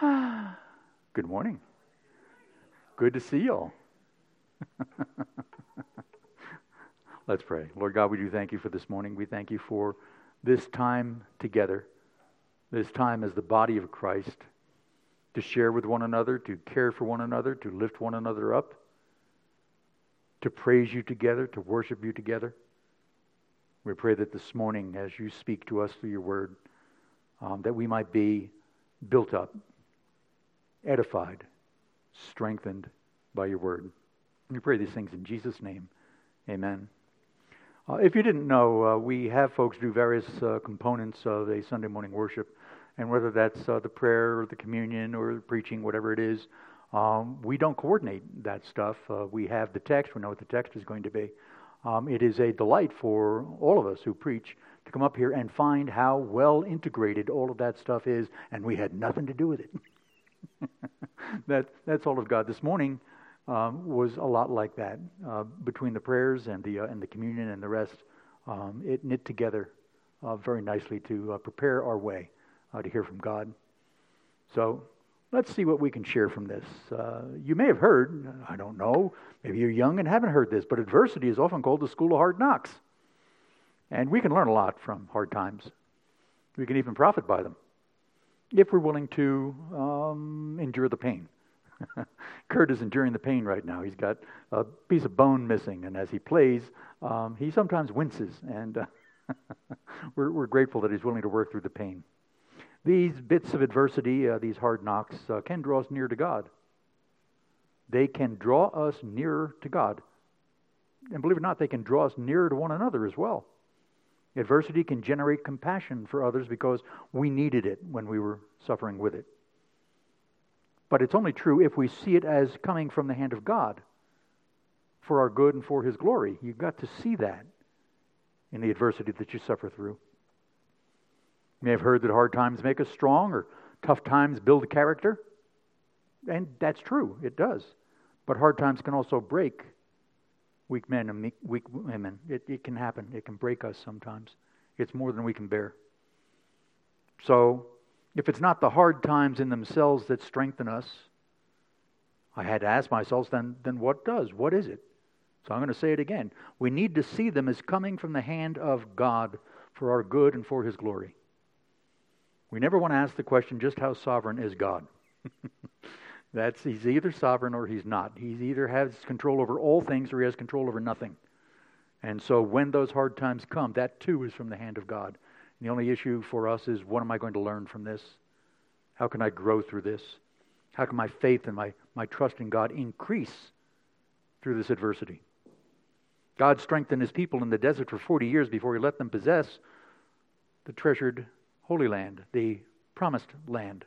Good morning. Good to see y'all. Let's pray. Lord God, we do thank you for this morning. We thank you for this time together, this time as the body of Christ, to share with one another, to care for one another, to lift one another up, to praise you together, to worship you together. We pray that this morning, as you speak to us through your word, um, that we might be built up, edified, strengthened by your word. We pray these things in Jesus' name. Amen. Uh, if you didn't know, uh, we have folks do various uh, components of a Sunday morning worship, and whether that's uh, the prayer or the communion or the preaching, whatever it is, um, we don't coordinate that stuff. Uh, we have the text, we know what the text is going to be. Um, it is a delight for all of us who preach to come up here and find how well integrated all of that stuff is, and we had nothing to do with it. that, that's all of God. This morning um, was a lot like that. Uh, between the prayers and the, uh, and the communion and the rest, um, it knit together uh, very nicely to uh, prepare our way uh, to hear from God. So let's see what we can share from this. Uh, you may have heard, I don't know, maybe you're young and haven't heard this, but adversity is often called the school of hard knocks. And we can learn a lot from hard times. We can even profit by them if we're willing to um, endure the pain. Kurt is enduring the pain right now. He's got a piece of bone missing, and as he plays, um, he sometimes winces, and uh, we're, we're, grateful that he's willing to work through the pain. These bits of adversity, uh, these hard knocks, uh, can draw us near to God. They can draw us nearer to God. And believe it or not, they can draw us nearer to one another as well. Adversity can generate compassion for others because we needed it when we were suffering with it. But it's only true if we see it as coming from the hand of God for our good and for His glory. You've got to see that in the adversity that you suffer through. You may have heard that hard times make us strong or tough times build character. And that's true, it does. But hard times can also break weak men and weak women. It, it can happen, it can break us sometimes. It's more than we can bear. So, if it's not the hard times in themselves that strengthen us, I had to ask myself, then, then what does? What is it? So I'm going to say it again. We need to see them as coming from the hand of God for our good and for His glory. We never want to ask the question, just how sovereign is God? That's He's either sovereign or He's not. He either has control over all things or He has control over nothing. And so when those hard times come, that too is from the hand of God. The only issue for us is what am I going to learn from this? How can I grow through this? How can my faith and my, my trust in God increase through this adversity? God strengthened his people in the desert for 40 years before he let them possess the treasured Holy Land, the promised land.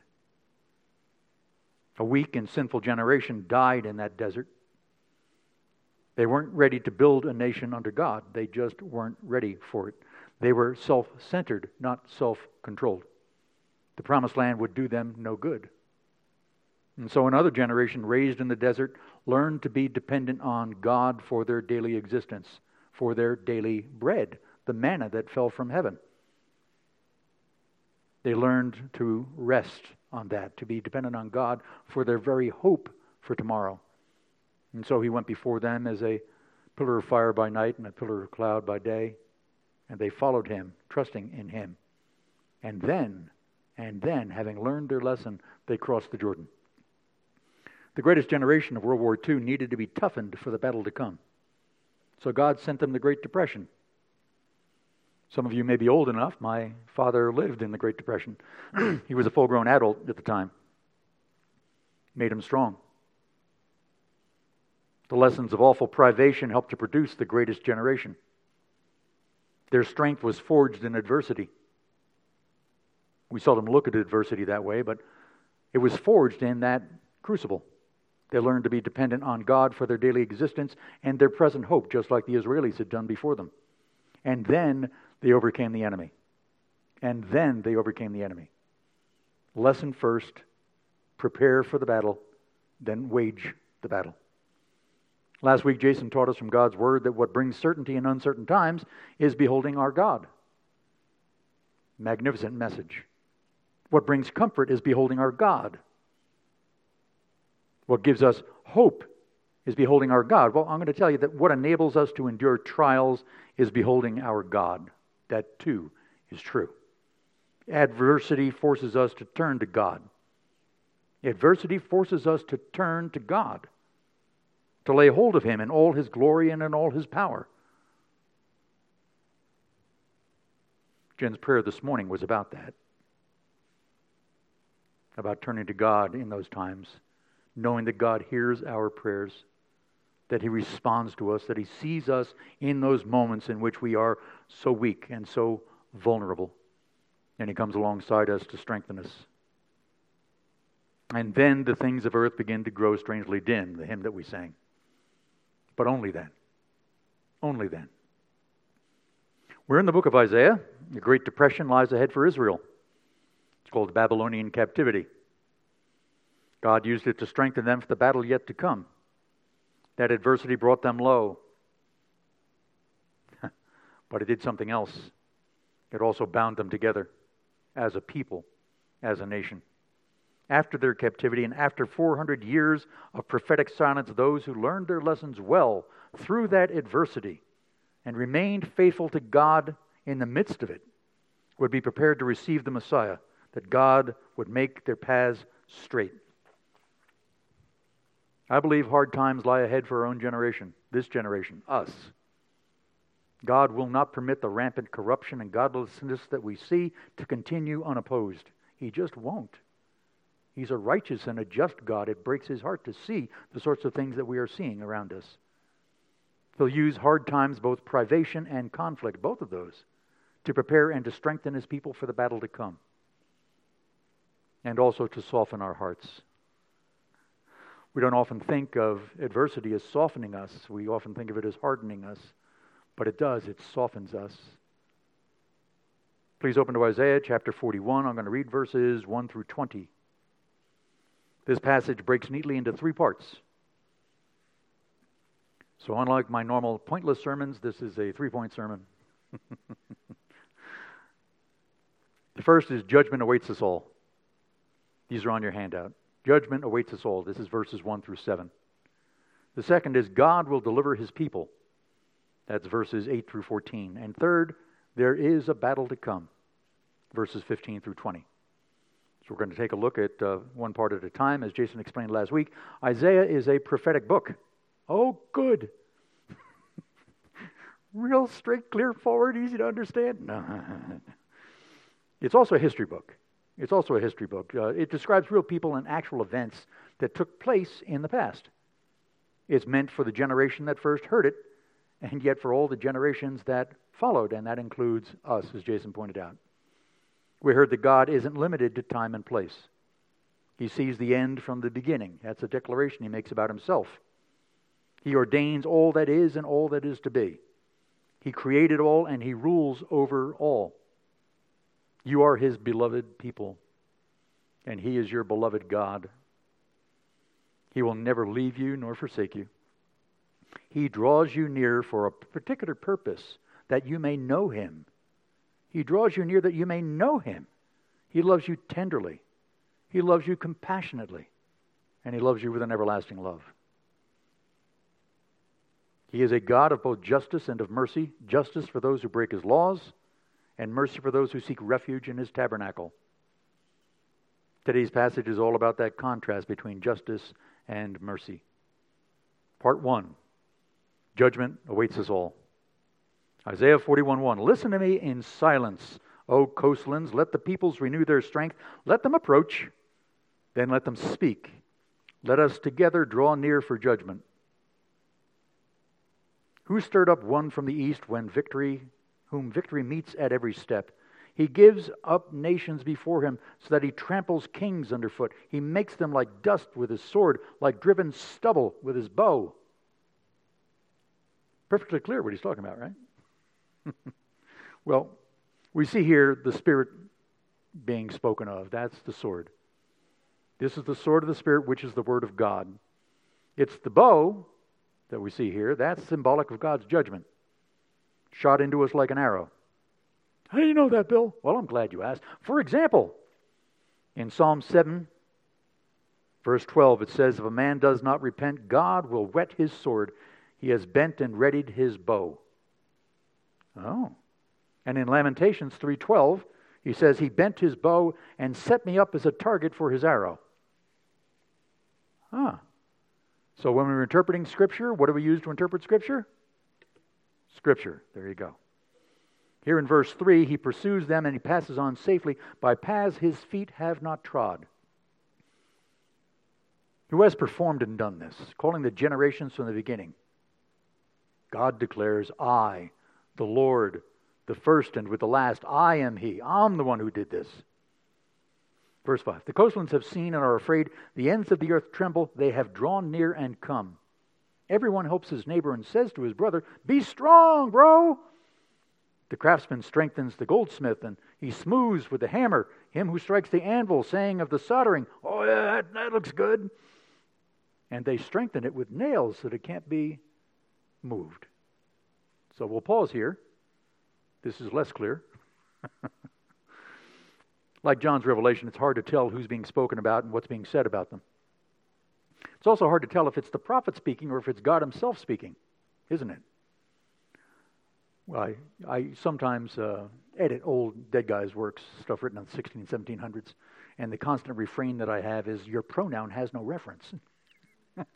A weak and sinful generation died in that desert. They weren't ready to build a nation under God, they just weren't ready for it. They were self centered, not self controlled. The promised land would do them no good. And so another generation raised in the desert learned to be dependent on God for their daily existence, for their daily bread, the manna that fell from heaven. They learned to rest on that, to be dependent on God for their very hope for tomorrow. And so he went before them as a pillar of fire by night and a pillar of cloud by day. And they followed him, trusting in him. And then, and then, having learned their lesson, they crossed the Jordan. The greatest generation of World War II needed to be toughened for the battle to come. So God sent them the Great Depression. Some of you may be old enough. My father lived in the Great Depression. he was a full grown adult at the time. Made him strong. The lessons of awful privation helped to produce the greatest generation. Their strength was forged in adversity. We seldom look at adversity that way, but it was forged in that crucible. They learned to be dependent on God for their daily existence and their present hope, just like the Israelis had done before them. And then they overcame the enemy. And then they overcame the enemy. Lesson first prepare for the battle, then wage the battle. Last week, Jason taught us from God's Word that what brings certainty in uncertain times is beholding our God. Magnificent message. What brings comfort is beholding our God. What gives us hope is beholding our God. Well, I'm going to tell you that what enables us to endure trials is beholding our God. That too is true. Adversity forces us to turn to God. Adversity forces us to turn to God, to lay hold of Him in all His glory and in all His power. Jen's prayer this morning was about that. About turning to God in those times, knowing that God hears our prayers, that He responds to us, that He sees us in those moments in which we are so weak and so vulnerable. And He comes alongside us to strengthen us. And then the things of earth begin to grow strangely dim, the hymn that we sang. But only then. Only then. We're in the book of Isaiah. The Great Depression lies ahead for Israel. It's called the Babylonian captivity. God used it to strengthen them for the battle yet to come. That adversity brought them low. but it did something else. It also bound them together as a people, as a nation. After their captivity and after 400 years of prophetic silence, those who learned their lessons well through that adversity and remained faithful to God in the midst of it would be prepared to receive the Messiah, that God would make their paths straight. I believe hard times lie ahead for our own generation, this generation, us. God will not permit the rampant corruption and godlessness that we see to continue unopposed. He just won't. He's a righteous and a just God. It breaks his heart to see the sorts of things that we are seeing around us. He'll use hard times, both privation and conflict, both of those, to prepare and to strengthen his people for the battle to come, and also to soften our hearts. We don't often think of adversity as softening us, we often think of it as hardening us, but it does, it softens us. Please open to Isaiah chapter 41. I'm going to read verses 1 through 20. This passage breaks neatly into three parts. So, unlike my normal pointless sermons, this is a three point sermon. the first is judgment awaits us all. These are on your handout. Judgment awaits us all. This is verses 1 through 7. The second is God will deliver his people. That's verses 8 through 14. And third, there is a battle to come. Verses 15 through 20. So we're going to take a look at uh, one part at a time. As Jason explained last week, Isaiah is a prophetic book. Oh, good. Real straight, clear, forward, easy to understand? It's also a history book. It's also a history book. Uh, it describes real people and actual events that took place in the past. It's meant for the generation that first heard it, and yet for all the generations that followed, and that includes us, as Jason pointed out. We heard that God isn't limited to time and place. He sees the end from the beginning. That's a declaration he makes about himself. He ordains all that is and all that is to be. He created all and he rules over all. You are his beloved people, and he is your beloved God. He will never leave you nor forsake you. He draws you near for a particular purpose that you may know him he draws you near that you may know him. He loves you tenderly. He loves you compassionately. And he loves you with an everlasting love. He is a God of both justice and of mercy justice for those who break his laws, and mercy for those who seek refuge in his tabernacle. Today's passage is all about that contrast between justice and mercy. Part 1 Judgment awaits us all. Isaiah 41:1 Listen to me in silence, O coastlands, let the peoples renew their strength, let them approach, then let them speak. Let us together draw near for judgment. Who stirred up one from the east when victory whom victory meets at every step? He gives up nations before him so that he tramples kings underfoot. He makes them like dust with his sword, like driven stubble with his bow. Perfectly clear what he's talking about, right? well, we see here the Spirit being spoken of. That's the sword. This is the sword of the Spirit, which is the Word of God. It's the bow that we see here. That's symbolic of God's judgment, shot into us like an arrow. How do you know that, Bill? Well, I'm glad you asked. For example, in Psalm 7, Verse 12, it says, If a man does not repent, God will whet his sword. He has bent and readied his bow. Oh. And in Lamentations 3:12, he says he bent his bow and set me up as a target for his arrow. Huh. So when we're interpreting scripture, what do we use to interpret scripture? Scripture. There you go. Here in verse 3, he pursues them and he passes on safely by paths his feet have not trod. Who has performed and done this, calling the generations from the beginning? God declares, I, the Lord, the first and with the last, I am He. I'm the one who did this. Verse 5 The coastlands have seen and are afraid. The ends of the earth tremble. They have drawn near and come. Everyone helps his neighbor and says to his brother, Be strong, bro. The craftsman strengthens the goldsmith, and he smooths with the hammer him who strikes the anvil, saying of the soldering, Oh, yeah, that, that looks good. And they strengthen it with nails so that it can't be moved. So we'll pause here. This is less clear. like John's revelation, it's hard to tell who's being spoken about and what's being said about them. It's also hard to tell if it's the prophet speaking or if it's God himself speaking, isn't it? Well, I, I sometimes uh, edit old dead guys' works, stuff written in the 16 1700s, and the constant refrain that I have is, Your pronoun has no reference.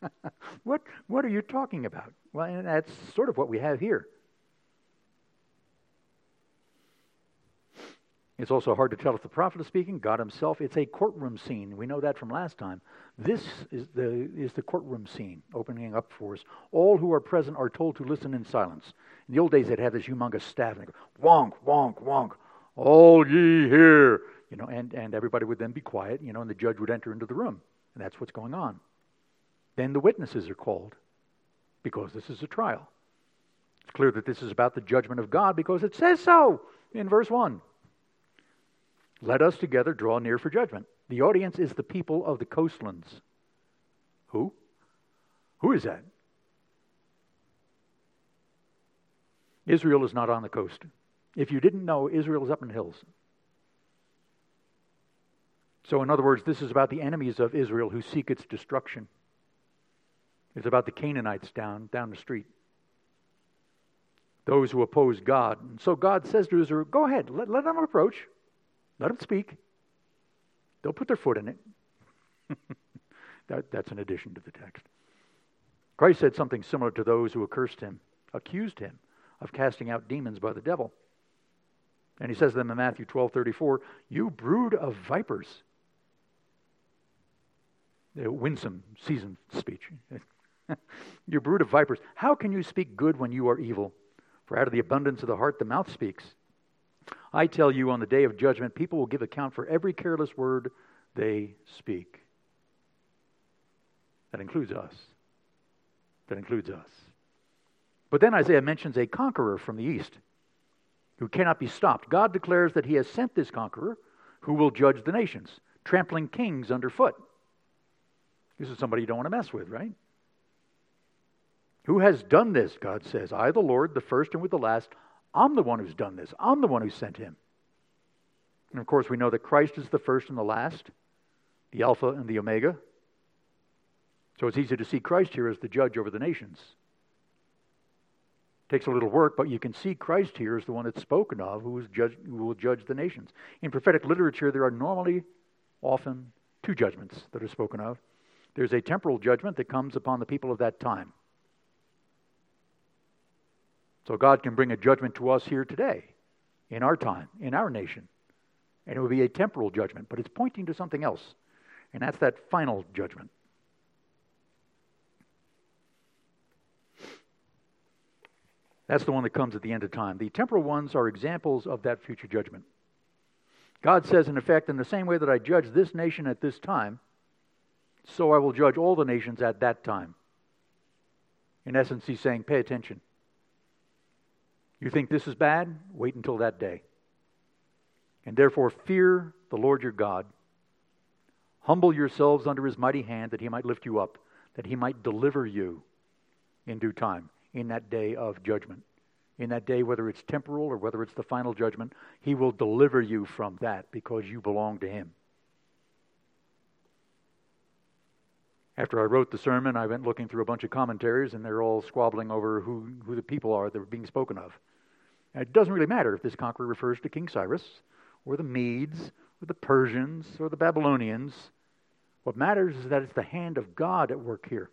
what, what are you talking about? Well, and that's sort of what we have here. It's also hard to tell if the prophet is speaking, God himself. It's a courtroom scene. We know that from last time. This is the, is the courtroom scene opening up for us. All who are present are told to listen in silence. In the old days, they'd have this humongous staff and go, wonk, wonk, wonk, all ye here. You know, and, and everybody would then be quiet, you know, and the judge would enter into the room. And that's what's going on. Then the witnesses are called because this is a trial. It's clear that this is about the judgment of God because it says so in verse 1. Let us together draw near for judgment. The audience is the people of the coastlands. Who? Who is that? Israel is not on the coast. If you didn't know, Israel is up in the hills. So, in other words, this is about the enemies of Israel who seek its destruction. It's about the Canaanites down, down the street, those who oppose God. And so God says to Israel, Go ahead, let, let them approach. Let them speak. They'll put their foot in it. that, that's an addition to the text. Christ said something similar to those who accursed him, accused him of casting out demons by the devil. And he says to them in Matthew 12 34, You brood of vipers. A winsome, seasoned speech. you brood of vipers. How can you speak good when you are evil? For out of the abundance of the heart the mouth speaks. I tell you, on the day of judgment, people will give account for every careless word they speak. That includes us. That includes us. But then Isaiah mentions a conqueror from the east who cannot be stopped. God declares that he has sent this conqueror who will judge the nations, trampling kings underfoot. This is somebody you don't want to mess with, right? Who has done this? God says, I, the Lord, the first and with the last, I'm the one who's done this. I'm the one who sent him. And of course, we know that Christ is the first and the last, the Alpha and the Omega. So it's easy to see Christ here as the judge over the nations. It takes a little work, but you can see Christ here as the one that's spoken of who, judge, who will judge the nations. In prophetic literature, there are normally, often, two judgments that are spoken of. There's a temporal judgment that comes upon the people of that time. So God can bring a judgment to us here today, in our time, in our nation. And it would be a temporal judgment, but it's pointing to something else. And that's that final judgment. That's the one that comes at the end of time. The temporal ones are examples of that future judgment. God says, in effect, in the same way that I judge this nation at this time, so I will judge all the nations at that time. In essence, he's saying, pay attention. You think this is bad? Wait until that day. And therefore, fear the Lord your God. Humble yourselves under his mighty hand that he might lift you up, that he might deliver you in due time, in that day of judgment. In that day, whether it's temporal or whether it's the final judgment, he will deliver you from that because you belong to him. After I wrote the sermon, I went looking through a bunch of commentaries, and they're all squabbling over who, who the people are that are being spoken of. And it doesn't really matter if this conqueror refers to King Cyrus, or the Medes, or the Persians, or the Babylonians. What matters is that it's the hand of God at work here.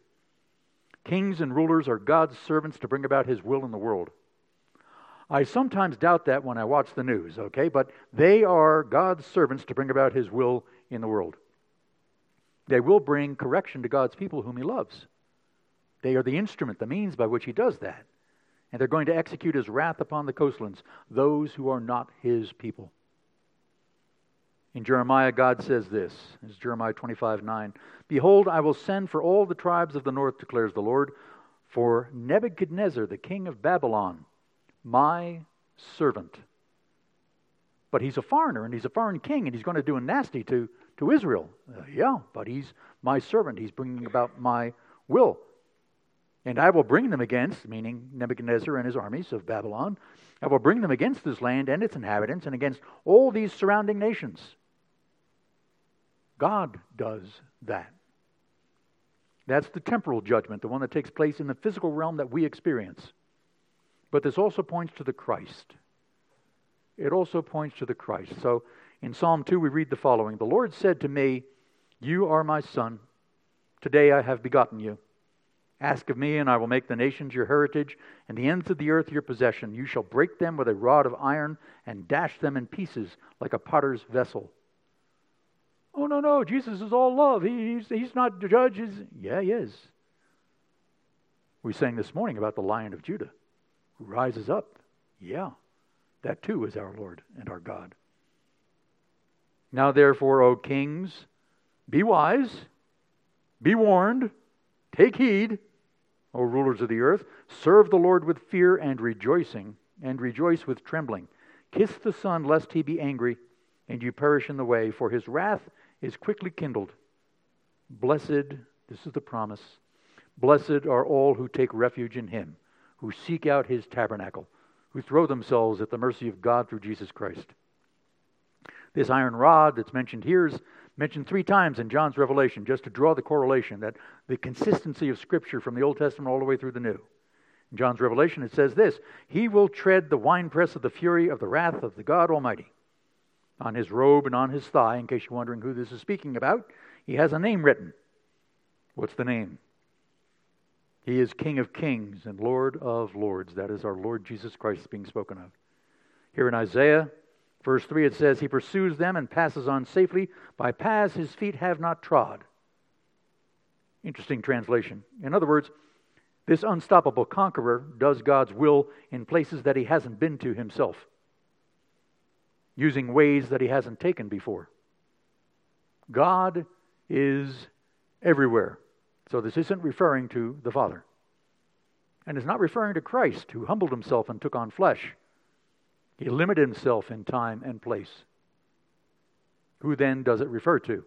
Kings and rulers are God's servants to bring about his will in the world. I sometimes doubt that when I watch the news, okay? But they are God's servants to bring about his will in the world. They will bring correction to God's people whom He loves. They are the instrument, the means by which He does that. And they're going to execute His wrath upon the coastlands, those who are not His people. In Jeremiah, God says this, is Jeremiah 25 9. Behold, I will send for all the tribes of the north, declares the Lord, for Nebuchadnezzar, the king of Babylon, my servant. But he's a foreigner and he's a foreign king and he's going to do a nasty to to Israel. Uh, yeah, but he's my servant. He's bringing about my will. And I will bring them against, meaning Nebuchadnezzar and his armies of Babylon, I will bring them against this land and its inhabitants and against all these surrounding nations. God does that. That's the temporal judgment, the one that takes place in the physical realm that we experience. But this also points to the Christ. It also points to the Christ. So in Psalm 2, we read the following The Lord said to me, You are my son. Today I have begotten you. Ask of me, and I will make the nations your heritage, and the ends of the earth your possession. You shall break them with a rod of iron, and dash them in pieces like a potter's vessel. Oh, no, no, Jesus is all love. He, he's, he's not the judge. He's, yeah, he is. We sang this morning about the Lion of Judah who rises up. Yeah, that too is our Lord and our God. Now, therefore, O kings, be wise, be warned, take heed, O rulers of the earth. Serve the Lord with fear and rejoicing, and rejoice with trembling. Kiss the Son, lest he be angry, and you perish in the way, for his wrath is quickly kindled. Blessed, this is the promise, blessed are all who take refuge in him, who seek out his tabernacle, who throw themselves at the mercy of God through Jesus Christ. This iron rod that's mentioned here is mentioned three times in John's Revelation, just to draw the correlation that the consistency of Scripture from the Old Testament all the way through the New. In John's Revelation, it says this He will tread the winepress of the fury of the wrath of the God Almighty. On his robe and on his thigh, in case you're wondering who this is speaking about, he has a name written. What's the name? He is King of kings and Lord of lords. That is our Lord Jesus Christ being spoken of. Here in Isaiah, Verse 3 it says, He pursues them and passes on safely by paths his feet have not trod. Interesting translation. In other words, this unstoppable conqueror does God's will in places that he hasn't been to himself, using ways that he hasn't taken before. God is everywhere. So this isn't referring to the Father. And it's not referring to Christ, who humbled himself and took on flesh. He limited himself in time and place. Who then does it refer to?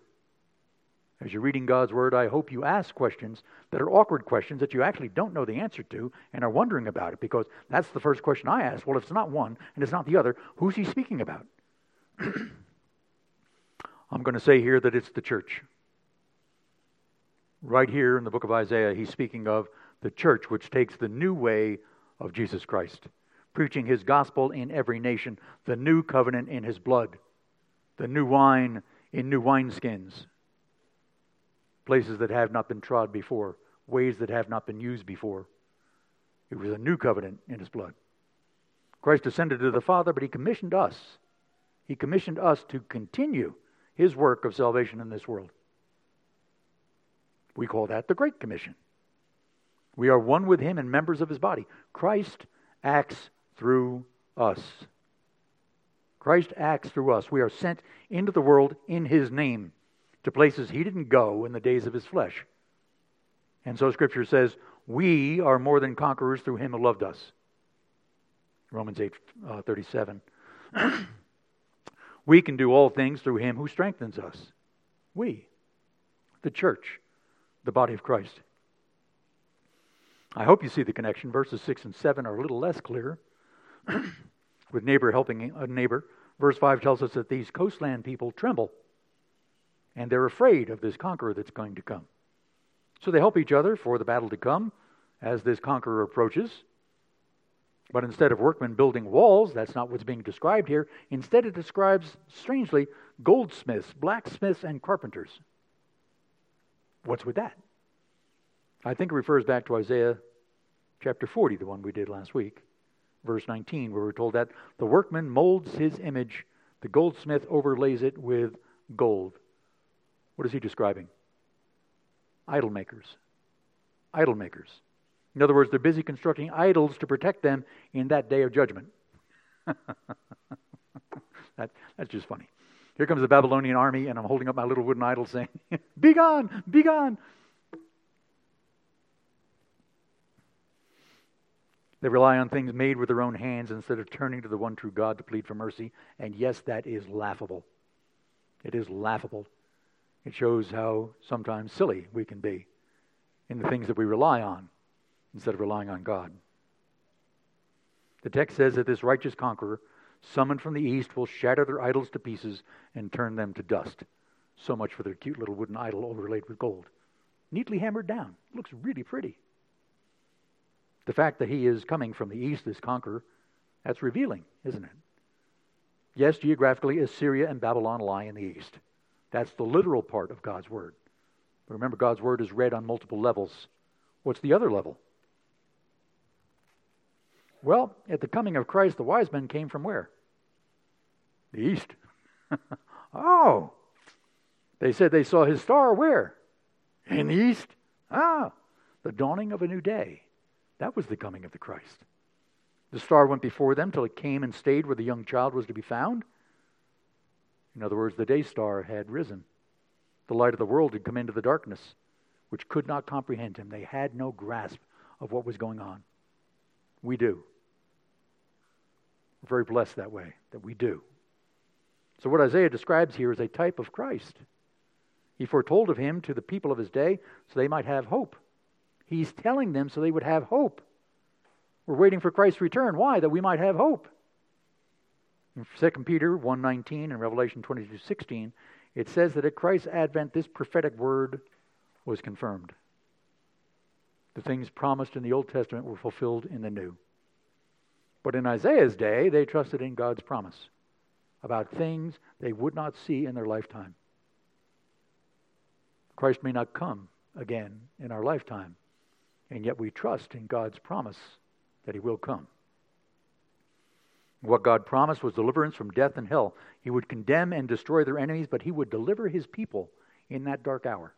As you're reading God's Word, I hope you ask questions that are awkward questions that you actually don't know the answer to and are wondering about it because that's the first question I ask. Well, if it's not one and it's not the other, who's he speaking about? I'm going to say here that it's the church. Right here in the book of Isaiah, he's speaking of the church, which takes the new way of Jesus Christ preaching his gospel in every nation, the new covenant in his blood, the new wine in new wineskins, places that have not been trod before, ways that have not been used before. It was a new covenant in his blood. Christ ascended to the Father, but he commissioned us. He commissioned us to continue his work of salvation in this world. We call that the Great Commission. We are one with him and members of his body. Christ acts through us. Christ acts through us. We are sent into the world in His name to places He didn't go in the days of His flesh. And so Scripture says, We are more than conquerors through Him who loved us. Romans 8 uh, 37. we can do all things through Him who strengthens us. We, the church, the body of Christ. I hope you see the connection. Verses 6 and 7 are a little less clear. with neighbor helping a neighbor. Verse 5 tells us that these coastland people tremble and they're afraid of this conqueror that's going to come. So they help each other for the battle to come as this conqueror approaches. But instead of workmen building walls, that's not what's being described here. Instead, it describes, strangely, goldsmiths, blacksmiths, and carpenters. What's with that? I think it refers back to Isaiah chapter 40, the one we did last week, verse 19, where we're told that the workman molds his image, the goldsmith overlays it with gold. What is he describing? Idol makers. Idol makers. In other words, they're busy constructing idols to protect them in that day of judgment. that, that's just funny. Here comes the Babylonian army, and I'm holding up my little wooden idol saying, Be gone, be gone. They rely on things made with their own hands instead of turning to the one true God to plead for mercy. And yes, that is laughable. It is laughable. It shows how sometimes silly we can be in the things that we rely on instead of relying on God. The text says that this righteous conqueror, summoned from the east, will shatter their idols to pieces and turn them to dust. So much for their cute little wooden idol overlaid with gold. Neatly hammered down. Looks really pretty. The fact that he is coming from the east, this conqueror, that's revealing, isn't it? Yes, geographically, Assyria and Babylon lie in the east. That's the literal part of God's Word. But remember, God's Word is read on multiple levels. What's the other level? Well, at the coming of Christ, the wise men came from where? The east. oh. They said they saw his star where? In the east. Ah, the dawning of a new day. That was the coming of the Christ. The star went before them till it came and stayed where the young child was to be found. In other words, the day star had risen. The light of the world had come into the darkness, which could not comprehend him. They had no grasp of what was going on. We do. We're very blessed that way, that we do. So, what Isaiah describes here is a type of Christ. He foretold of him to the people of his day so they might have hope. He's telling them so they would have hope. We're waiting for Christ's return. Why? That we might have hope. In 2 Peter 1.19 and Revelation 22.16, it says that at Christ's advent, this prophetic word was confirmed. The things promised in the Old Testament were fulfilled in the New. But in Isaiah's day, they trusted in God's promise about things they would not see in their lifetime. Christ may not come again in our lifetime, and yet we trust in God's promise that he will come. What God promised was deliverance from death and hell. He would condemn and destroy their enemies, but he would deliver his people in that dark hour.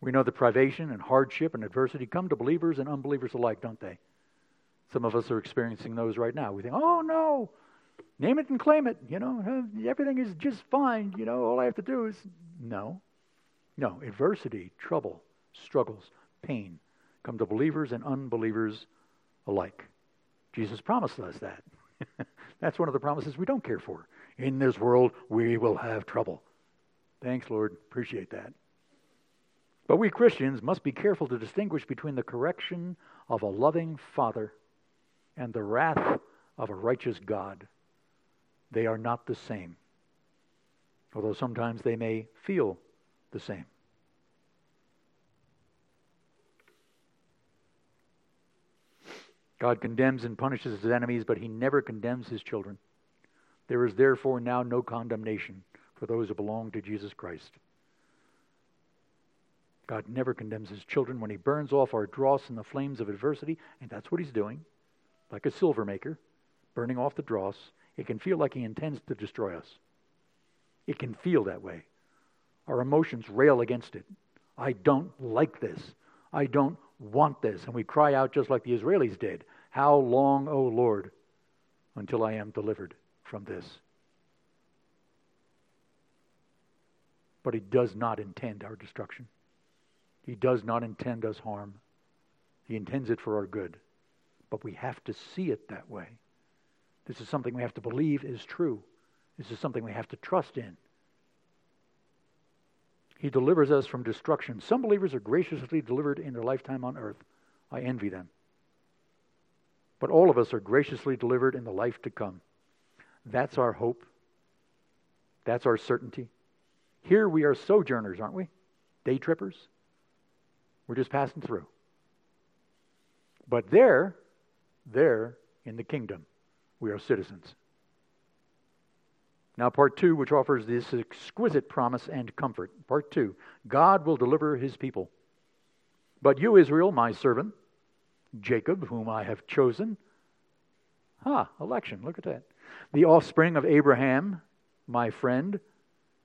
We know that privation and hardship and adversity come to believers and unbelievers alike, don't they? Some of us are experiencing those right now. We think, oh no, name it and claim it. You know, everything is just fine. You know, all I have to do is. No. No. Adversity, trouble, struggles, pain come to believers and unbelievers alike. Jesus promised us that. That's one of the promises we don't care for. In this world, we will have trouble. Thanks, Lord. Appreciate that. But we Christians must be careful to distinguish between the correction of a loving Father and the wrath of a righteous God. They are not the same, although sometimes they may feel the same. God condemns and punishes his enemies, but he never condemns his children. There is therefore now no condemnation for those who belong to Jesus Christ. God never condemns his children when he burns off our dross in the flames of adversity, and that's what he's doing, like a silver maker, burning off the dross. It can feel like he intends to destroy us. It can feel that way. Our emotions rail against it. I don't like this. I don't want this. And we cry out just like the Israelis did How long, O Lord, until I am delivered from this? But He does not intend our destruction. He does not intend us harm. He intends it for our good. But we have to see it that way. This is something we have to believe is true. This is something we have to trust in. He delivers us from destruction. Some believers are graciously delivered in their lifetime on earth. I envy them. But all of us are graciously delivered in the life to come. That's our hope. That's our certainty. Here we are sojourners, aren't we? Day trippers. We're just passing through. But there, there in the kingdom, we are citizens. Now, part two, which offers this exquisite promise and comfort. Part two God will deliver his people. But you, Israel, my servant, Jacob, whom I have chosen. Ah, election, look at that. The offspring of Abraham, my friend,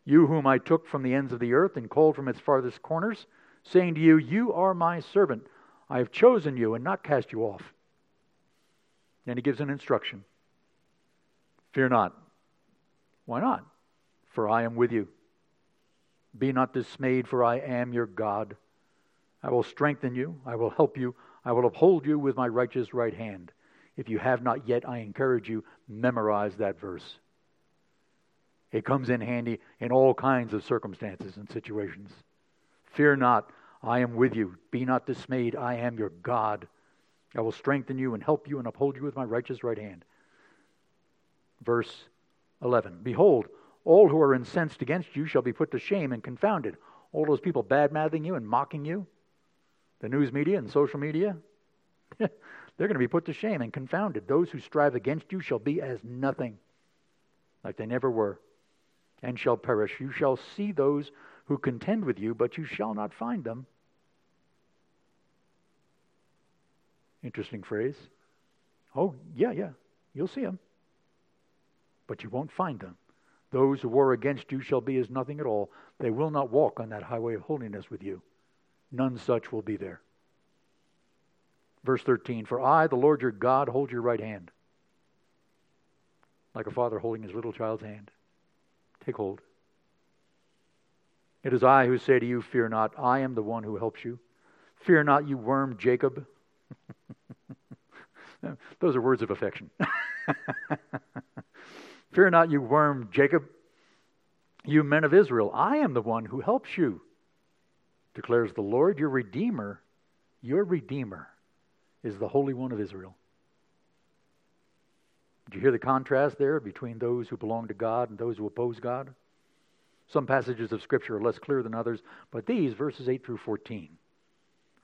you whom I took from the ends of the earth and called from its farthest corners, saying to you, You are my servant. I have chosen you and not cast you off. And he gives an instruction Fear not. Why not? For I am with you. Be not dismayed, for I am your God. I will strengthen you, I will help you, I will uphold you with my righteous right hand. If you have not yet, I encourage you, memorize that verse. It comes in handy in all kinds of circumstances and situations. Fear not, I am with you. Be not dismayed, I am your God. I will strengthen you and help you and uphold you with my righteous right hand. Verse 11 Behold, all who are incensed against you shall be put to shame and confounded. All those people bad you and mocking you, the news media and social media, they're going to be put to shame and confounded. Those who strive against you shall be as nothing, like they never were, and shall perish. You shall see those who contend with you, but you shall not find them. Interesting phrase. Oh, yeah, yeah. You'll see them but you won't find them. Those who war against you shall be as nothing at all. They will not walk on that highway of holiness with you. None such will be there. Verse 13 For I, the Lord your God, hold your right hand, like a father holding his little child's hand. Take hold. It is I who say to you, Fear not. I am the one who helps you. Fear not, you worm Jacob. Those are words of affection. Fear not, you worm Jacob, you men of Israel. I am the one who helps you, declares the Lord, your Redeemer. Your Redeemer is the Holy One of Israel. Did you hear the contrast there between those who belong to God and those who oppose God? Some passages of Scripture are less clear than others, but these, verses 8 through 14,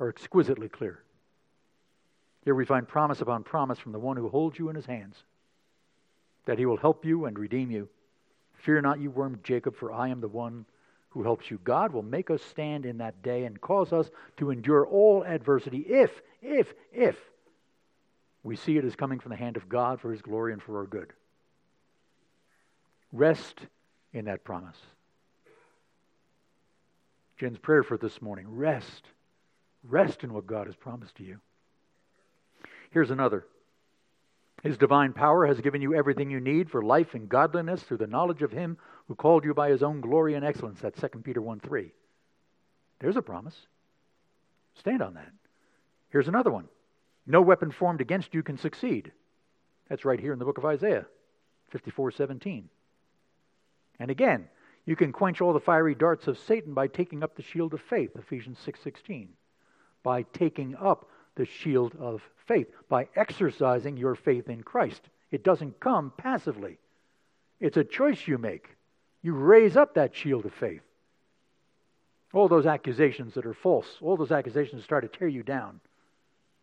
are exquisitely clear. Here we find promise upon promise from the one who holds you in his hands that he will help you and redeem you. Fear not, you worm Jacob, for I am the one who helps you. God will make us stand in that day and cause us to endure all adversity if, if, if we see it as coming from the hand of God for his glory and for our good. Rest in that promise. Jen's prayer for this morning rest. Rest in what God has promised to you. Here's another his divine power has given you everything you need for life and godliness through the knowledge of Him who called you by His own glory and excellence. That's 2 Peter 1 3. There's a promise. Stand on that. Here's another one No weapon formed against you can succeed. That's right here in the book of Isaiah 54 17. And again, you can quench all the fiery darts of Satan by taking up the shield of faith, Ephesians 6:16. By taking up the shield of faith by exercising your faith in Christ. It doesn't come passively, it's a choice you make. You raise up that shield of faith. All those accusations that are false, all those accusations start to tear you down.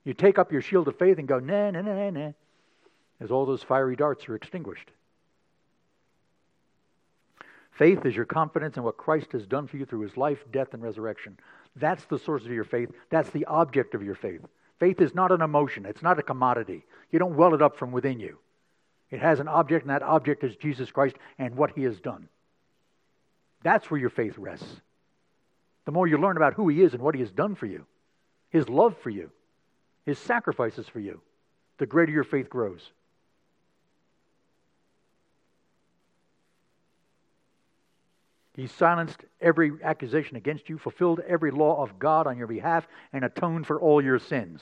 You take up your shield of faith and go, nah, nah, nah, nah, as all those fiery darts are extinguished. Faith is your confidence in what Christ has done for you through his life, death, and resurrection. That's the source of your faith. That's the object of your faith. Faith is not an emotion, it's not a commodity. You don't well it up from within you. It has an object, and that object is Jesus Christ and what he has done. That's where your faith rests. The more you learn about who he is and what he has done for you, his love for you, his sacrifices for you, the greater your faith grows. He silenced every accusation against you, fulfilled every law of God on your behalf, and atoned for all your sins.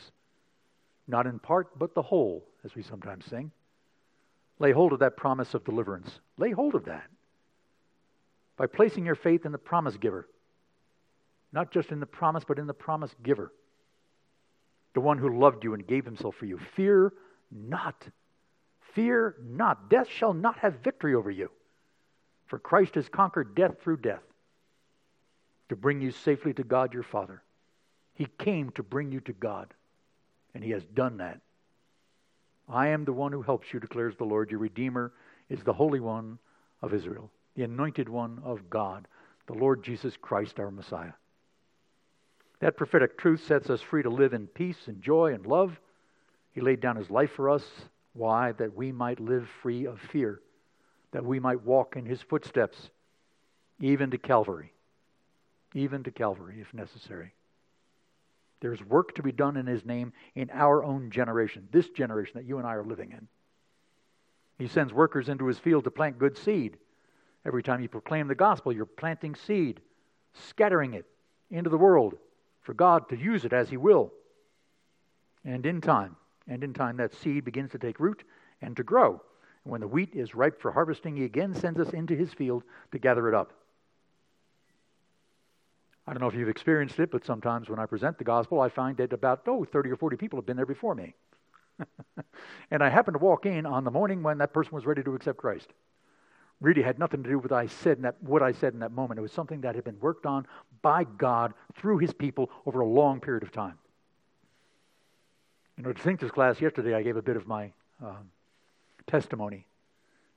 Not in part, but the whole, as we sometimes sing. Lay hold of that promise of deliverance. Lay hold of that by placing your faith in the promise giver. Not just in the promise, but in the promise giver. The one who loved you and gave himself for you. Fear not. Fear not. Death shall not have victory over you. For Christ has conquered death through death to bring you safely to God your Father. He came to bring you to God, and He has done that. I am the one who helps you, declares the Lord. Your Redeemer is the Holy One of Israel, the Anointed One of God, the Lord Jesus Christ, our Messiah. That prophetic truth sets us free to live in peace and joy and love. He laid down his life for us. Why? That we might live free of fear, that we might walk in his footsteps, even to Calvary, even to Calvary if necessary. There's work to be done in his name in our own generation, this generation that you and I are living in. He sends workers into his field to plant good seed. Every time you proclaim the gospel, you're planting seed, scattering it into the world for God to use it as He will. And in time, and in time, that seed begins to take root and to grow. And when the wheat is ripe for harvesting, He again sends us into His field to gather it up. I don't know if you've experienced it, but sometimes when I present the gospel, I find that about, oh, 30 or 40 people have been there before me. and I happened to walk in on the morning when that person was ready to accept Christ really had nothing to do with what I said in that, what I said in that moment. It was something that had been worked on by God through His people over a long period of time. You know, to think this class yesterday, I gave a bit of my uh, testimony.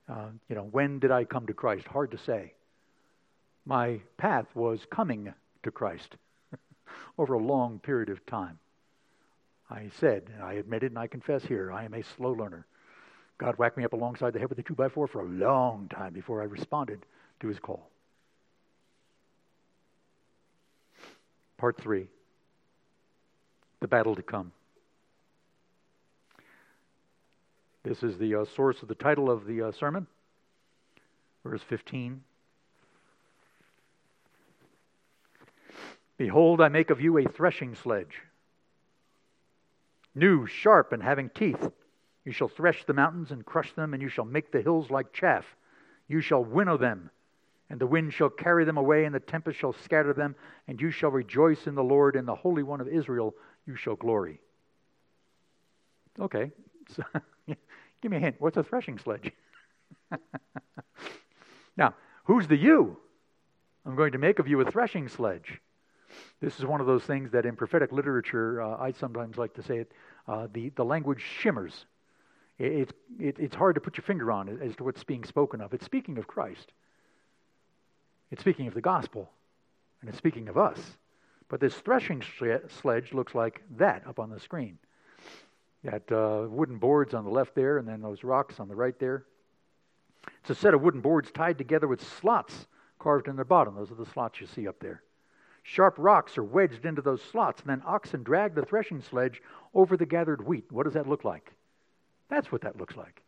Uh, you know, when did I come to Christ? Hard to say. My path was coming to Christ over a long period of time. I said, and I admitted, and I confess here, I am a slow learner. God whacked me up alongside the head with a two by four for a long time before I responded to his call. Part three the battle to come. This is the uh, source of the title of the uh, sermon, verse 15. Behold, I make of you a threshing sledge, new, sharp, and having teeth you shall thresh the mountains and crush them, and you shall make the hills like chaff. You shall winnow them, and the wind shall carry them away, and the tempest shall scatter them, and you shall rejoice in the Lord, and the Holy One of Israel you shall glory. Okay, give me a hint. What's a threshing sledge? now, who's the you? I'm going to make of you a threshing sledge. This is one of those things that in prophetic literature, uh, I sometimes like to say it, uh, the, the language shimmers. It, it, it's hard to put your finger on as to what's being spoken of. It's speaking of Christ, it's speaking of the gospel, and it's speaking of us. But this threshing sledge looks like that up on the screen. Got uh, wooden boards on the left there, and then those rocks on the right there. It's a set of wooden boards tied together with slots carved in the bottom. Those are the slots you see up there. Sharp rocks are wedged into those slots, and then oxen drag the threshing sledge over the gathered wheat. What does that look like? That's what that looks like.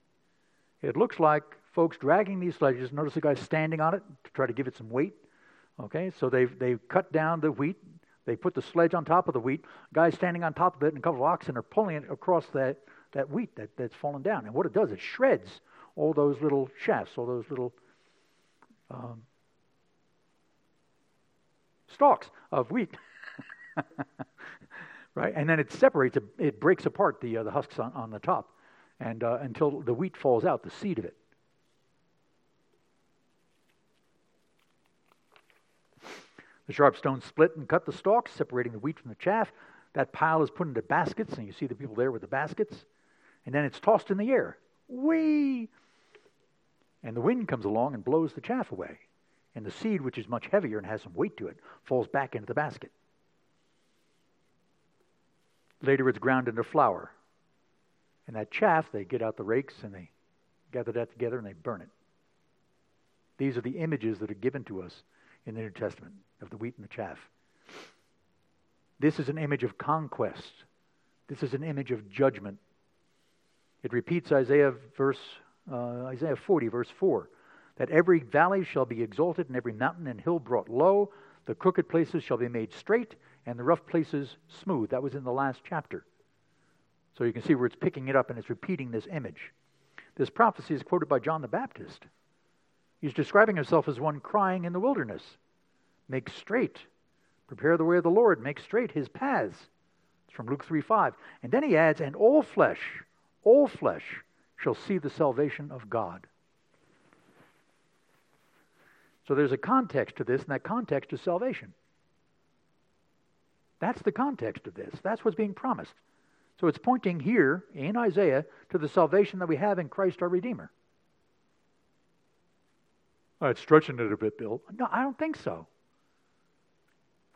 It looks like folks dragging these sledges. Notice the guy standing on it to try to give it some weight. Okay, so they've, they've cut down the wheat. They put the sledge on top of the wheat. Guy's standing on top of it, and a couple of oxen are pulling it across that, that wheat that, that's fallen down. And what it does, it shreds all those little shafts, all those little um, stalks of wheat. right? And then it separates, it breaks apart the, uh, the husks on, on the top and uh, until the wheat falls out, the seed of it. The sharp stones split and cut the stalks, separating the wheat from the chaff. That pile is put into baskets, and you see the people there with the baskets. And then it's tossed in the air. Whee! And the wind comes along and blows the chaff away. And the seed, which is much heavier and has some weight to it, falls back into the basket. Later, it's ground into flour. And that chaff, they get out the rakes and they gather that together and they burn it. These are the images that are given to us in the New Testament of the wheat and the chaff. This is an image of conquest. This is an image of judgment. It repeats Isaiah verse uh, Isaiah 40 verse 4 that every valley shall be exalted and every mountain and hill brought low the crooked places shall be made straight and the rough places smooth that was in the last chapter so you can see where it's picking it up and it's repeating this image. This prophecy is quoted by John the Baptist. He's describing himself as one crying in the wilderness Make straight, prepare the way of the Lord, make straight his paths. It's from Luke 3 5. And then he adds, And all flesh, all flesh shall see the salvation of God. So there's a context to this, and that context is salvation. That's the context of this. That's what's being promised. So it's pointing here in Isaiah to the salvation that we have in Christ our Redeemer. Oh, it's stretching it a bit, Bill. No, I don't think so.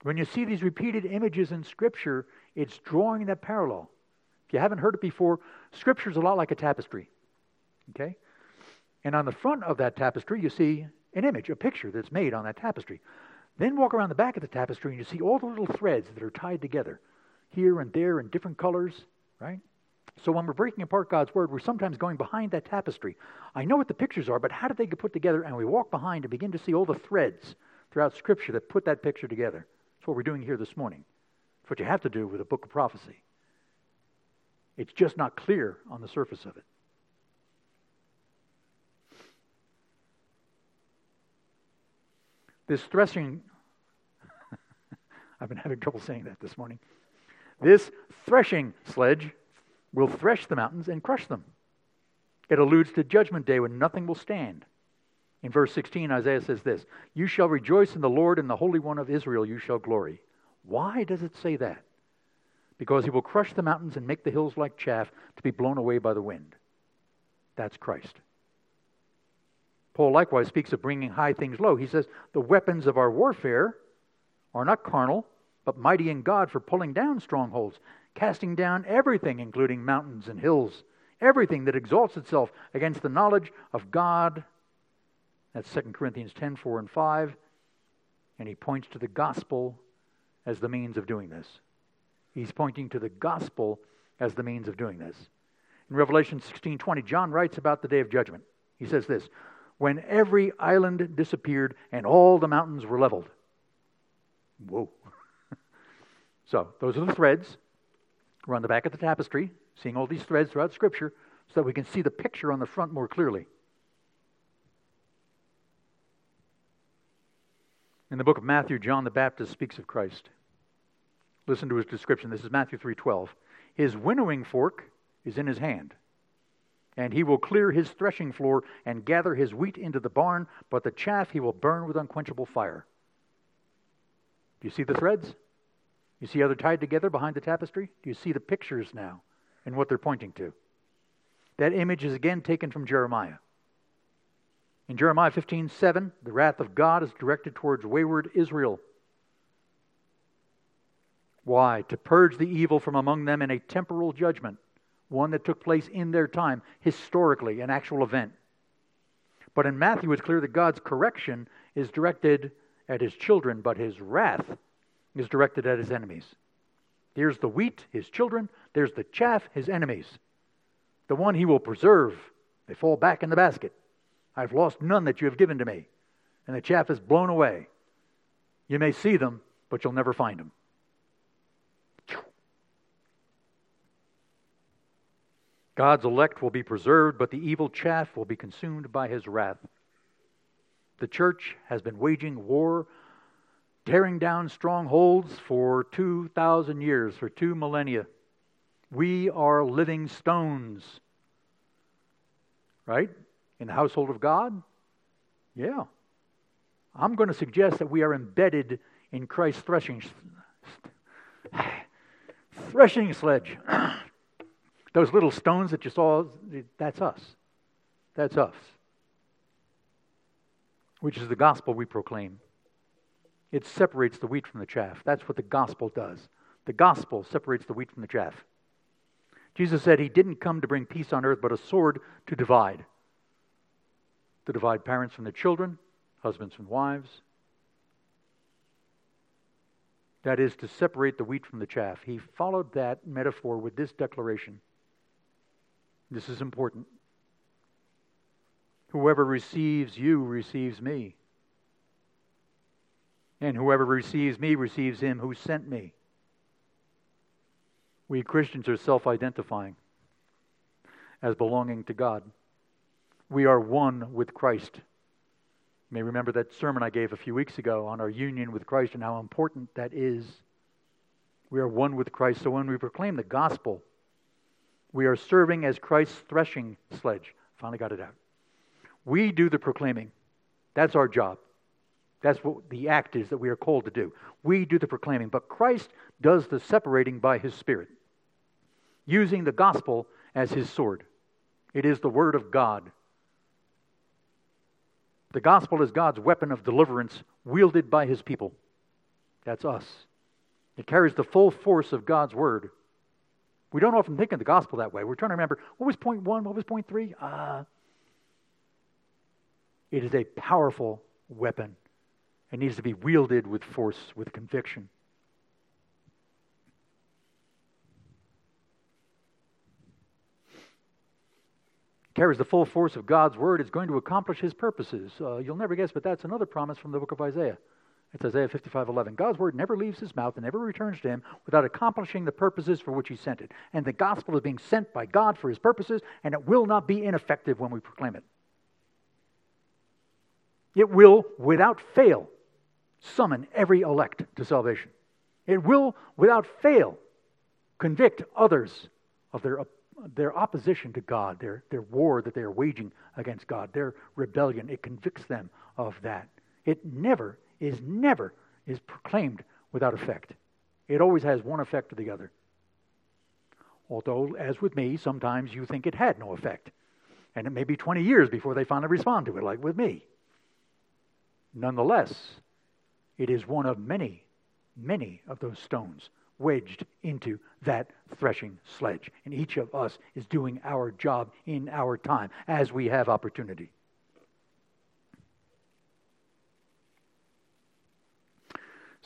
When you see these repeated images in Scripture, it's drawing that parallel. If you haven't heard it before, Scripture is a lot like a tapestry. Okay? And on the front of that tapestry, you see an image, a picture that's made on that tapestry. Then walk around the back of the tapestry and you see all the little threads that are tied together here and there in different colors, right? So when we're breaking apart God's word, we're sometimes going behind that tapestry. I know what the pictures are, but how did they get put together? And we walk behind and begin to see all the threads throughout Scripture that put that picture together. That's what we're doing here this morning. It's what you have to do with a book of prophecy. It's just not clear on the surface of it. This threshing, I've been having trouble saying that this morning. This threshing sledge will thresh the mountains and crush them. It alludes to judgment day when nothing will stand. In verse 16, Isaiah says this You shall rejoice in the Lord, and the Holy One of Israel you shall glory. Why does it say that? Because he will crush the mountains and make the hills like chaff to be blown away by the wind. That's Christ. Paul likewise speaks of bringing high things low. He says, The weapons of our warfare are not carnal, but mighty in God for pulling down strongholds, casting down everything, including mountains and hills, everything that exalts itself against the knowledge of God. That's 2 Corinthians 10 4 and 5. And he points to the gospel as the means of doing this. He's pointing to the gospel as the means of doing this. In Revelation 16 20, John writes about the day of judgment. He says this When every island disappeared and all the mountains were leveled. Whoa. So, those are the threads. We're on the back of the tapestry, seeing all these threads throughout Scripture so that we can see the picture on the front more clearly. In the book of Matthew, John the Baptist speaks of Christ. Listen to his description. This is Matthew 3:12. His winnowing fork is in his hand, and he will clear his threshing floor and gather his wheat into the barn, but the chaff he will burn with unquenchable fire. Do you see the threads? You see how they're tied together behind the tapestry? Do you see the pictures now and what they're pointing to? That image is again taken from Jeremiah. In Jeremiah 15 7, the wrath of God is directed towards wayward Israel. Why? To purge the evil from among them in a temporal judgment, one that took place in their time, historically, an actual event. But in Matthew, it's clear that God's correction is directed at his children, but his wrath is directed at his enemies. Here's the wheat, his children. There's the chaff, his enemies. The one he will preserve. They fall back in the basket. I've lost none that you have given to me. And the chaff is blown away. You may see them, but you'll never find them. God's elect will be preserved, but the evil chaff will be consumed by his wrath. The church has been waging war tearing down strongholds for 2,000 years, for two millennia. We are living stones. Right? In the household of God? Yeah. I'm going to suggest that we are embedded in Christ's threshing, threshing sledge. Those little stones that you saw, that's us. That's us. Which is the gospel we proclaim. It separates the wheat from the chaff. That's what the gospel does. The gospel separates the wheat from the chaff. Jesus said he didn't come to bring peace on earth, but a sword to divide. To divide parents from their children, husbands from wives. That is to separate the wheat from the chaff. He followed that metaphor with this declaration. This is important. Whoever receives you receives me. And whoever receives me receives him who sent me. We Christians are self identifying as belonging to God. We are one with Christ. You may remember that sermon I gave a few weeks ago on our union with Christ and how important that is. We are one with Christ. So when we proclaim the gospel, we are serving as Christ's threshing sledge. Finally got it out. We do the proclaiming. That's our job. That's what the act is that we are called to do. We do the proclaiming, but Christ does the separating by his Spirit, using the gospel as his sword. It is the word of God. The gospel is God's weapon of deliverance wielded by his people. That's us. It carries the full force of God's word. We don't often think of the gospel that way. We're trying to remember what was point one, what was point three? Uh, it is a powerful weapon and needs to be wielded with force, with conviction. Carries the full force of God's word, is going to accomplish his purposes. Uh, you'll never guess, but that's another promise from the book of Isaiah. It's Isaiah 55:11. God's word never leaves his mouth and never returns to him without accomplishing the purposes for which he sent it. And the gospel is being sent by God for his purposes, and it will not be ineffective when we proclaim it. It will, without fail, summon every elect to salvation. It will, without fail, convict others of their, their opposition to God, their, their war that they are waging against God, their rebellion. It convicts them of that. It never is never is proclaimed without effect. It always has one effect or the other. Although, as with me, sometimes you think it had no effect. And it may be 20 years before they finally respond to it, like with me. Nonetheless, it is one of many, many of those stones wedged into that threshing sledge. And each of us is doing our job in our time as we have opportunity.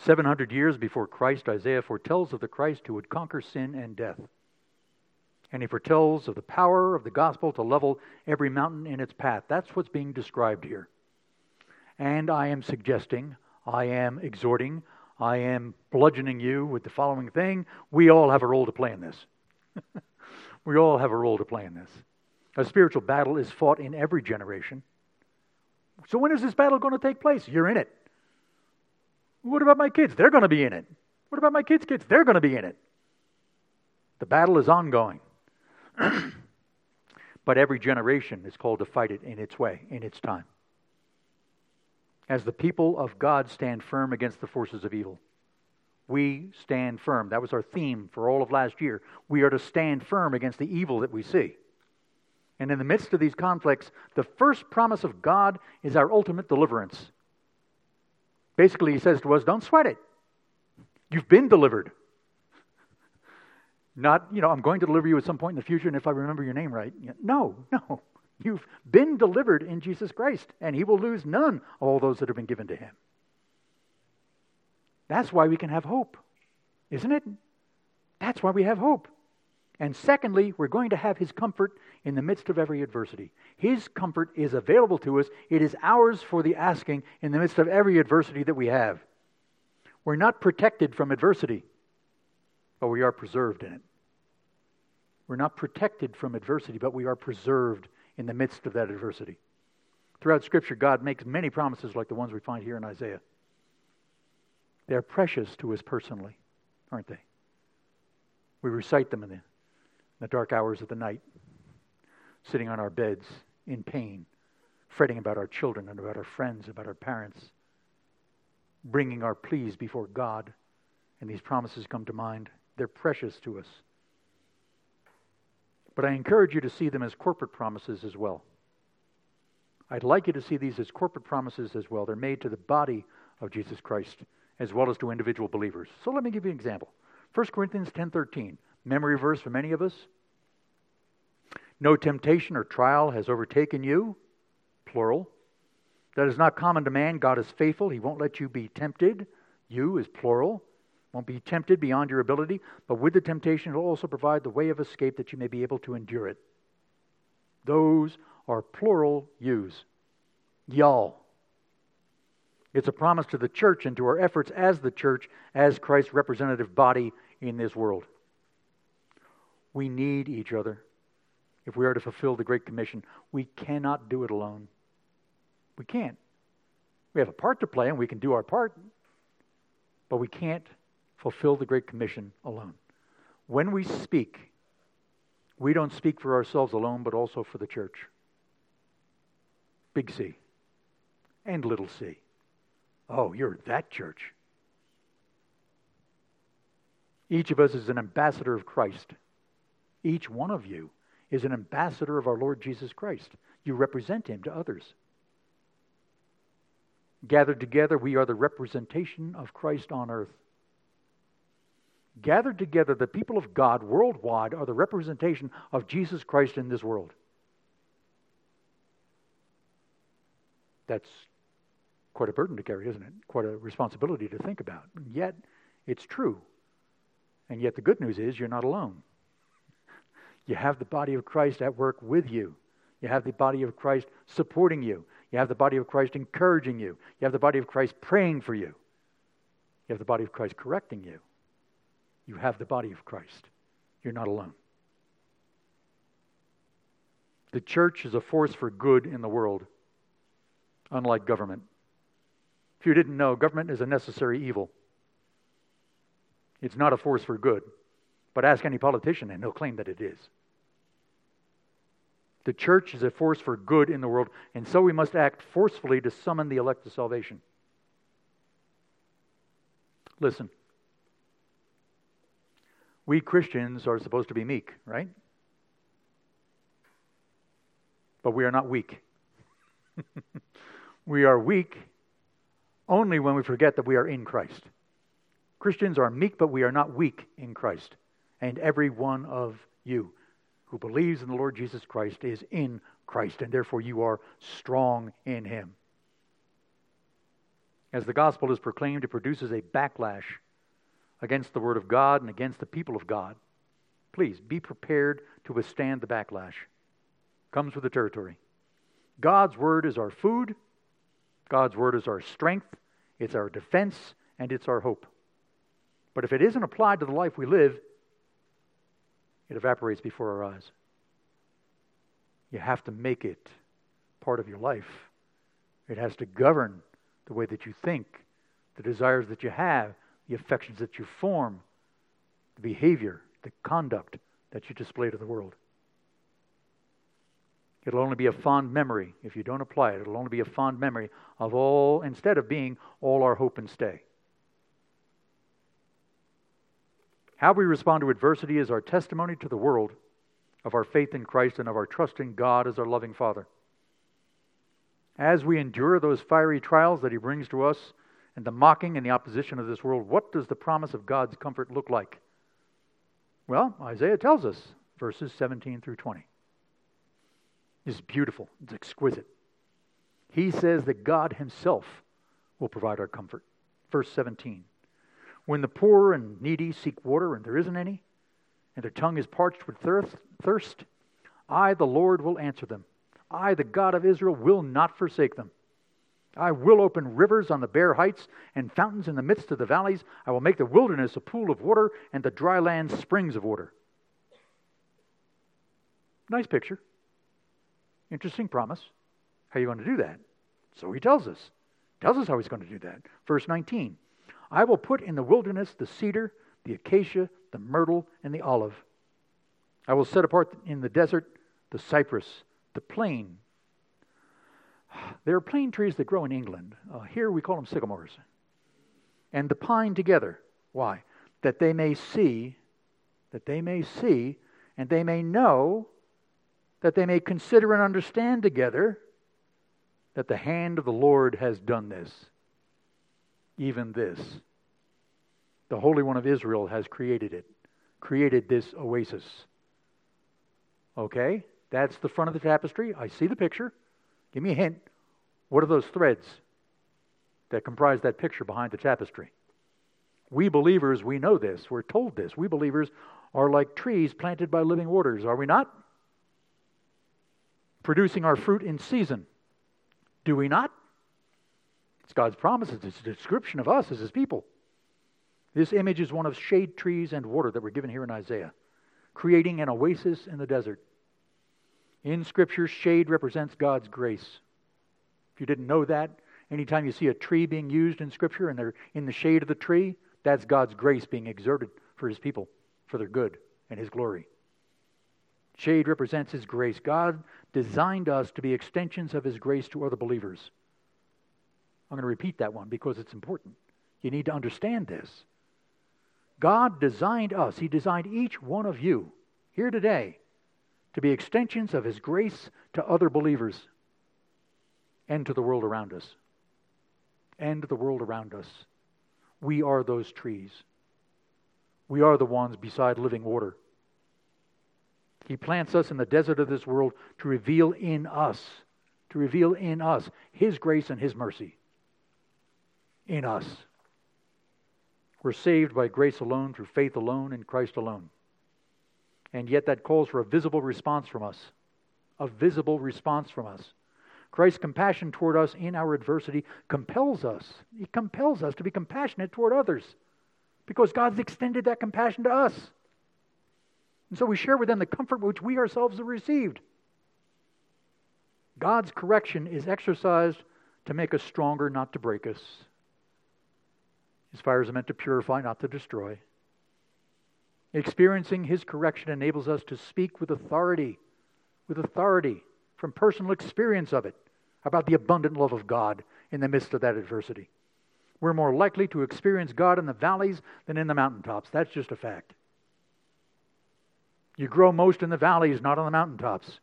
700 years before Christ, Isaiah foretells of the Christ who would conquer sin and death. And he foretells of the power of the gospel to level every mountain in its path. That's what's being described here. And I am suggesting, I am exhorting, I am bludgeoning you with the following thing. We all have a role to play in this. we all have a role to play in this. A spiritual battle is fought in every generation. So when is this battle going to take place? You're in it. What about my kids? They're going to be in it. What about my kids' kids? They're going to be in it. The battle is ongoing. but every generation is called to fight it in its way, in its time. As the people of God stand firm against the forces of evil, we stand firm. That was our theme for all of last year. We are to stand firm against the evil that we see. And in the midst of these conflicts, the first promise of God is our ultimate deliverance. Basically, he says to us, don't sweat it. You've been delivered. Not, you know, I'm going to deliver you at some point in the future, and if I remember your name right. No, no. You've been delivered in Jesus Christ, and he will lose none of all those that have been given to him. That's why we can have hope, isn't it? That's why we have hope. And secondly, we're going to have his comfort in the midst of every adversity. His comfort is available to us, it is ours for the asking in the midst of every adversity that we have. We're not protected from adversity, but we are preserved in it. We're not protected from adversity, but we are preserved in the midst of that adversity. Throughout Scripture, God makes many promises like the ones we find here in Isaiah. They're precious to us personally, aren't they? We recite them in the the dark hours of the night, sitting on our beds in pain, fretting about our children and about our friends, about our parents, bringing our pleas before God, and these promises come to mind. They're precious to us. But I encourage you to see them as corporate promises as well. I'd like you to see these as corporate promises as well. They're made to the body of Jesus Christ as well as to individual believers. So let me give you an example. 1 Corinthians 10:13. Memory verse for many of us. No temptation or trial has overtaken you, plural. That is not common to man. God is faithful. He won't let you be tempted. You is plural. Won't be tempted beyond your ability, but with the temptation, it will also provide the way of escape that you may be able to endure it. Those are plural yous. Y'all. It's a promise to the church and to our efforts as the church, as Christ's representative body in this world. We need each other. If we are to fulfill the Great Commission, we cannot do it alone. We can't. We have a part to play and we can do our part, but we can't fulfill the Great Commission alone. When we speak, we don't speak for ourselves alone, but also for the church. Big C and little c. Oh, you're that church. Each of us is an ambassador of Christ. Each one of you is an ambassador of our Lord Jesus Christ. You represent him to others. Gathered together, we are the representation of Christ on earth. Gathered together, the people of God worldwide are the representation of Jesus Christ in this world. That's quite a burden to carry, isn't it? Quite a responsibility to think about. And yet, it's true. And yet, the good news is you're not alone. You have the body of Christ at work with you. You have the body of Christ supporting you. You have the body of Christ encouraging you. You have the body of Christ praying for you. You have the body of Christ correcting you. You have the body of Christ. You're not alone. The church is a force for good in the world, unlike government. If you didn't know, government is a necessary evil. It's not a force for good. But ask any politician, and he'll claim that it is. The church is a force for good in the world, and so we must act forcefully to summon the elect to salvation. Listen. We Christians are supposed to be meek, right? But we are not weak. we are weak only when we forget that we are in Christ. Christians are meek, but we are not weak in Christ. And every one of you who believes in the Lord Jesus Christ is in Christ, and therefore you are strong in Him. As the gospel is proclaimed, it produces a backlash against the Word of God and against the people of God. Please be prepared to withstand the backlash. Comes with the territory. God's Word is our food, God's Word is our strength, it's our defense, and it's our hope. But if it isn't applied to the life we live, it evaporates before our eyes. You have to make it part of your life. It has to govern the way that you think, the desires that you have, the affections that you form, the behavior, the conduct that you display to the world. It'll only be a fond memory if you don't apply it. It'll only be a fond memory of all, instead of being all our hope and stay. How we respond to adversity is our testimony to the world of our faith in Christ and of our trust in God as our loving Father. As we endure those fiery trials that He brings to us and the mocking and the opposition of this world, what does the promise of God's comfort look like? Well, Isaiah tells us, verses 17 through 20. It's beautiful, it's exquisite. He says that God Himself will provide our comfort. Verse 17 when the poor and needy seek water and there isn't any, and their tongue is parched with thirst, I, the Lord, will answer them. I, the God of Israel, will not forsake them. I will open rivers on the bare heights and fountains in the midst of the valleys. I will make the wilderness a pool of water and the dry land springs of water. Nice picture. Interesting promise. How are you going to do that? So he tells us. Tells us how he's going to do that. Verse 19. I will put in the wilderness the cedar, the acacia, the myrtle, and the olive. I will set apart in the desert the cypress, the plane. There are plane trees that grow in England. Uh, here we call them sycamores. And the pine together. Why? That they may see, that they may see, and they may know, that they may consider and understand together that the hand of the Lord has done this even this. The Holy One of Israel has created it, created this oasis. Okay? That's the front of the tapestry. I see the picture. Give me a hint. What are those threads that comprise that picture behind the tapestry? We believers, we know this. We're told this. We believers are like trees planted by living waters, are we not? Producing our fruit in season. Do we not? It's God's promises. It's a description of us as His people. This image is one of shade trees and water that were given here in Isaiah, creating an oasis in the desert. In Scripture, shade represents God's grace. If you didn't know that, anytime you see a tree being used in Scripture and they're in the shade of the tree, that's God's grace being exerted for His people, for their good and His glory. Shade represents His grace. God designed us to be extensions of His grace to other believers. I'm going to repeat that one because it's important. You need to understand this. God designed us, He designed each one of you here today to be extensions of His grace to other believers and to the world around us. And to the world around us. We are those trees. We are the ones beside living water. He plants us in the desert of this world to reveal in us, to reveal in us His grace and His mercy. In us. We're saved by grace alone, through faith alone, in Christ alone. And yet that calls for a visible response from us. A visible response from us. Christ's compassion toward us in our adversity compels us. He compels us to be compassionate toward others because God's extended that compassion to us. And so we share with them the comfort which we ourselves have received. God's correction is exercised to make us stronger, not to break us. His fires are meant to purify, not to destroy. Experiencing His correction enables us to speak with authority, with authority from personal experience of it, about the abundant love of God in the midst of that adversity. We're more likely to experience God in the valleys than in the mountaintops. That's just a fact. You grow most in the valleys, not on the mountaintops.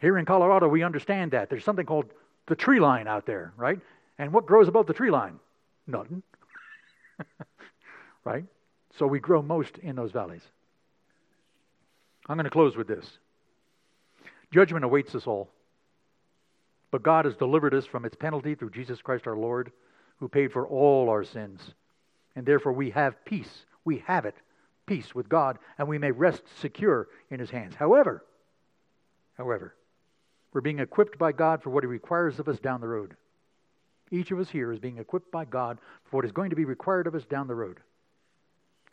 Here in Colorado, we understand that. There's something called the tree line out there, right? And what grows above the tree line? Nothing. right? So we grow most in those valleys. I'm going to close with this. Judgment awaits us all. But God has delivered us from its penalty through Jesus Christ our Lord, who paid for all our sins. And therefore we have peace. We have it, peace with God, and we may rest secure in his hands. However, however, we're being equipped by God for what he requires of us down the road. Each of us here is being equipped by God for what is going to be required of us down the road.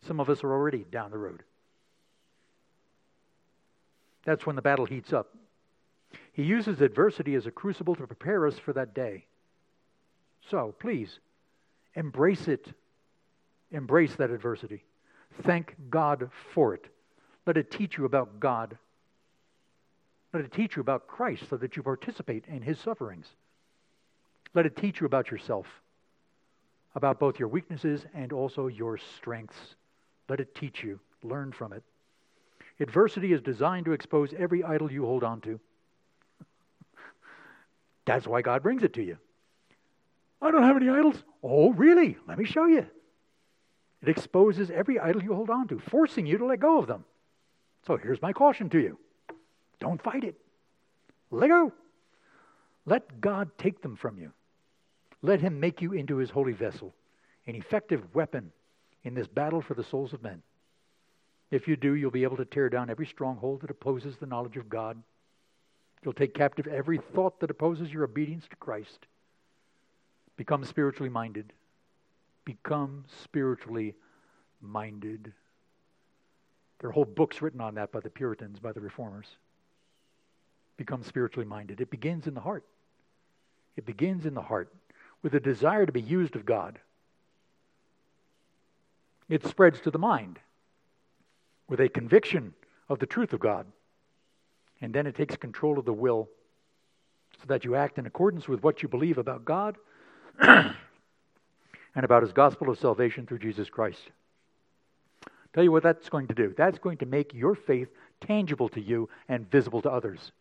Some of us are already down the road. That's when the battle heats up. He uses adversity as a crucible to prepare us for that day. So, please, embrace it. Embrace that adversity. Thank God for it. Let it teach you about God. Let it teach you about Christ so that you participate in his sufferings. Let it teach you about yourself, about both your weaknesses and also your strengths. Let it teach you. Learn from it. Adversity is designed to expose every idol you hold on to. That's why God brings it to you. I don't have any idols. Oh, really? Let me show you. It exposes every idol you hold on to, forcing you to let go of them. So here's my caution to you don't fight it. Let go. Let God take them from you. Let Him make you into His holy vessel, an effective weapon in this battle for the souls of men. If you do, you'll be able to tear down every stronghold that opposes the knowledge of God. You'll take captive every thought that opposes your obedience to Christ. Become spiritually minded. Become spiritually minded. There are whole books written on that by the Puritans, by the Reformers. Become spiritually minded. It begins in the heart. It begins in the heart with a desire to be used of God. It spreads to the mind with a conviction of the truth of God. And then it takes control of the will so that you act in accordance with what you believe about God and about His gospel of salvation through Jesus Christ. Tell you what that's going to do. That's going to make your faith tangible to you and visible to others.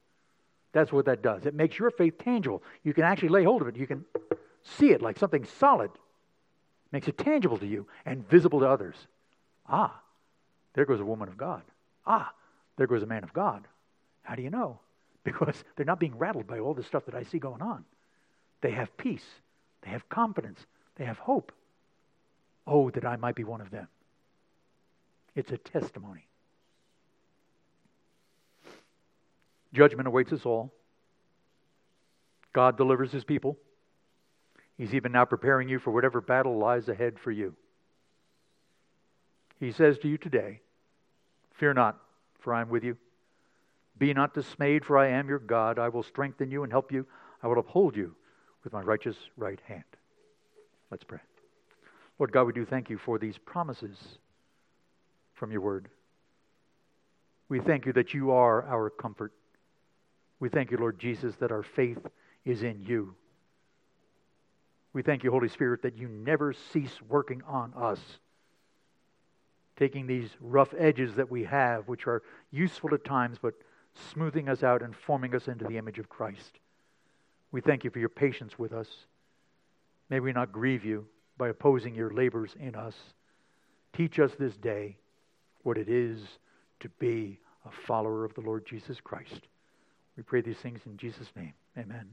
That's what that does. It makes your faith tangible. You can actually lay hold of it. You can see it like something solid. Makes it tangible to you and visible to others. Ah, there goes a woman of God. Ah, there goes a man of God. How do you know? Because they're not being rattled by all the stuff that I see going on. They have peace. They have confidence. They have hope. Oh, that I might be one of them. It's a testimony. Judgment awaits us all. God delivers his people. He's even now preparing you for whatever battle lies ahead for you. He says to you today, Fear not, for I am with you. Be not dismayed, for I am your God. I will strengthen you and help you. I will uphold you with my righteous right hand. Let's pray. Lord God, we do thank you for these promises from your word. We thank you that you are our comfort. We thank you, Lord Jesus, that our faith is in you. We thank you, Holy Spirit, that you never cease working on us, taking these rough edges that we have, which are useful at times, but smoothing us out and forming us into the image of Christ. We thank you for your patience with us. May we not grieve you by opposing your labors in us. Teach us this day what it is to be a follower of the Lord Jesus Christ. We pray these things in Jesus' name. Amen.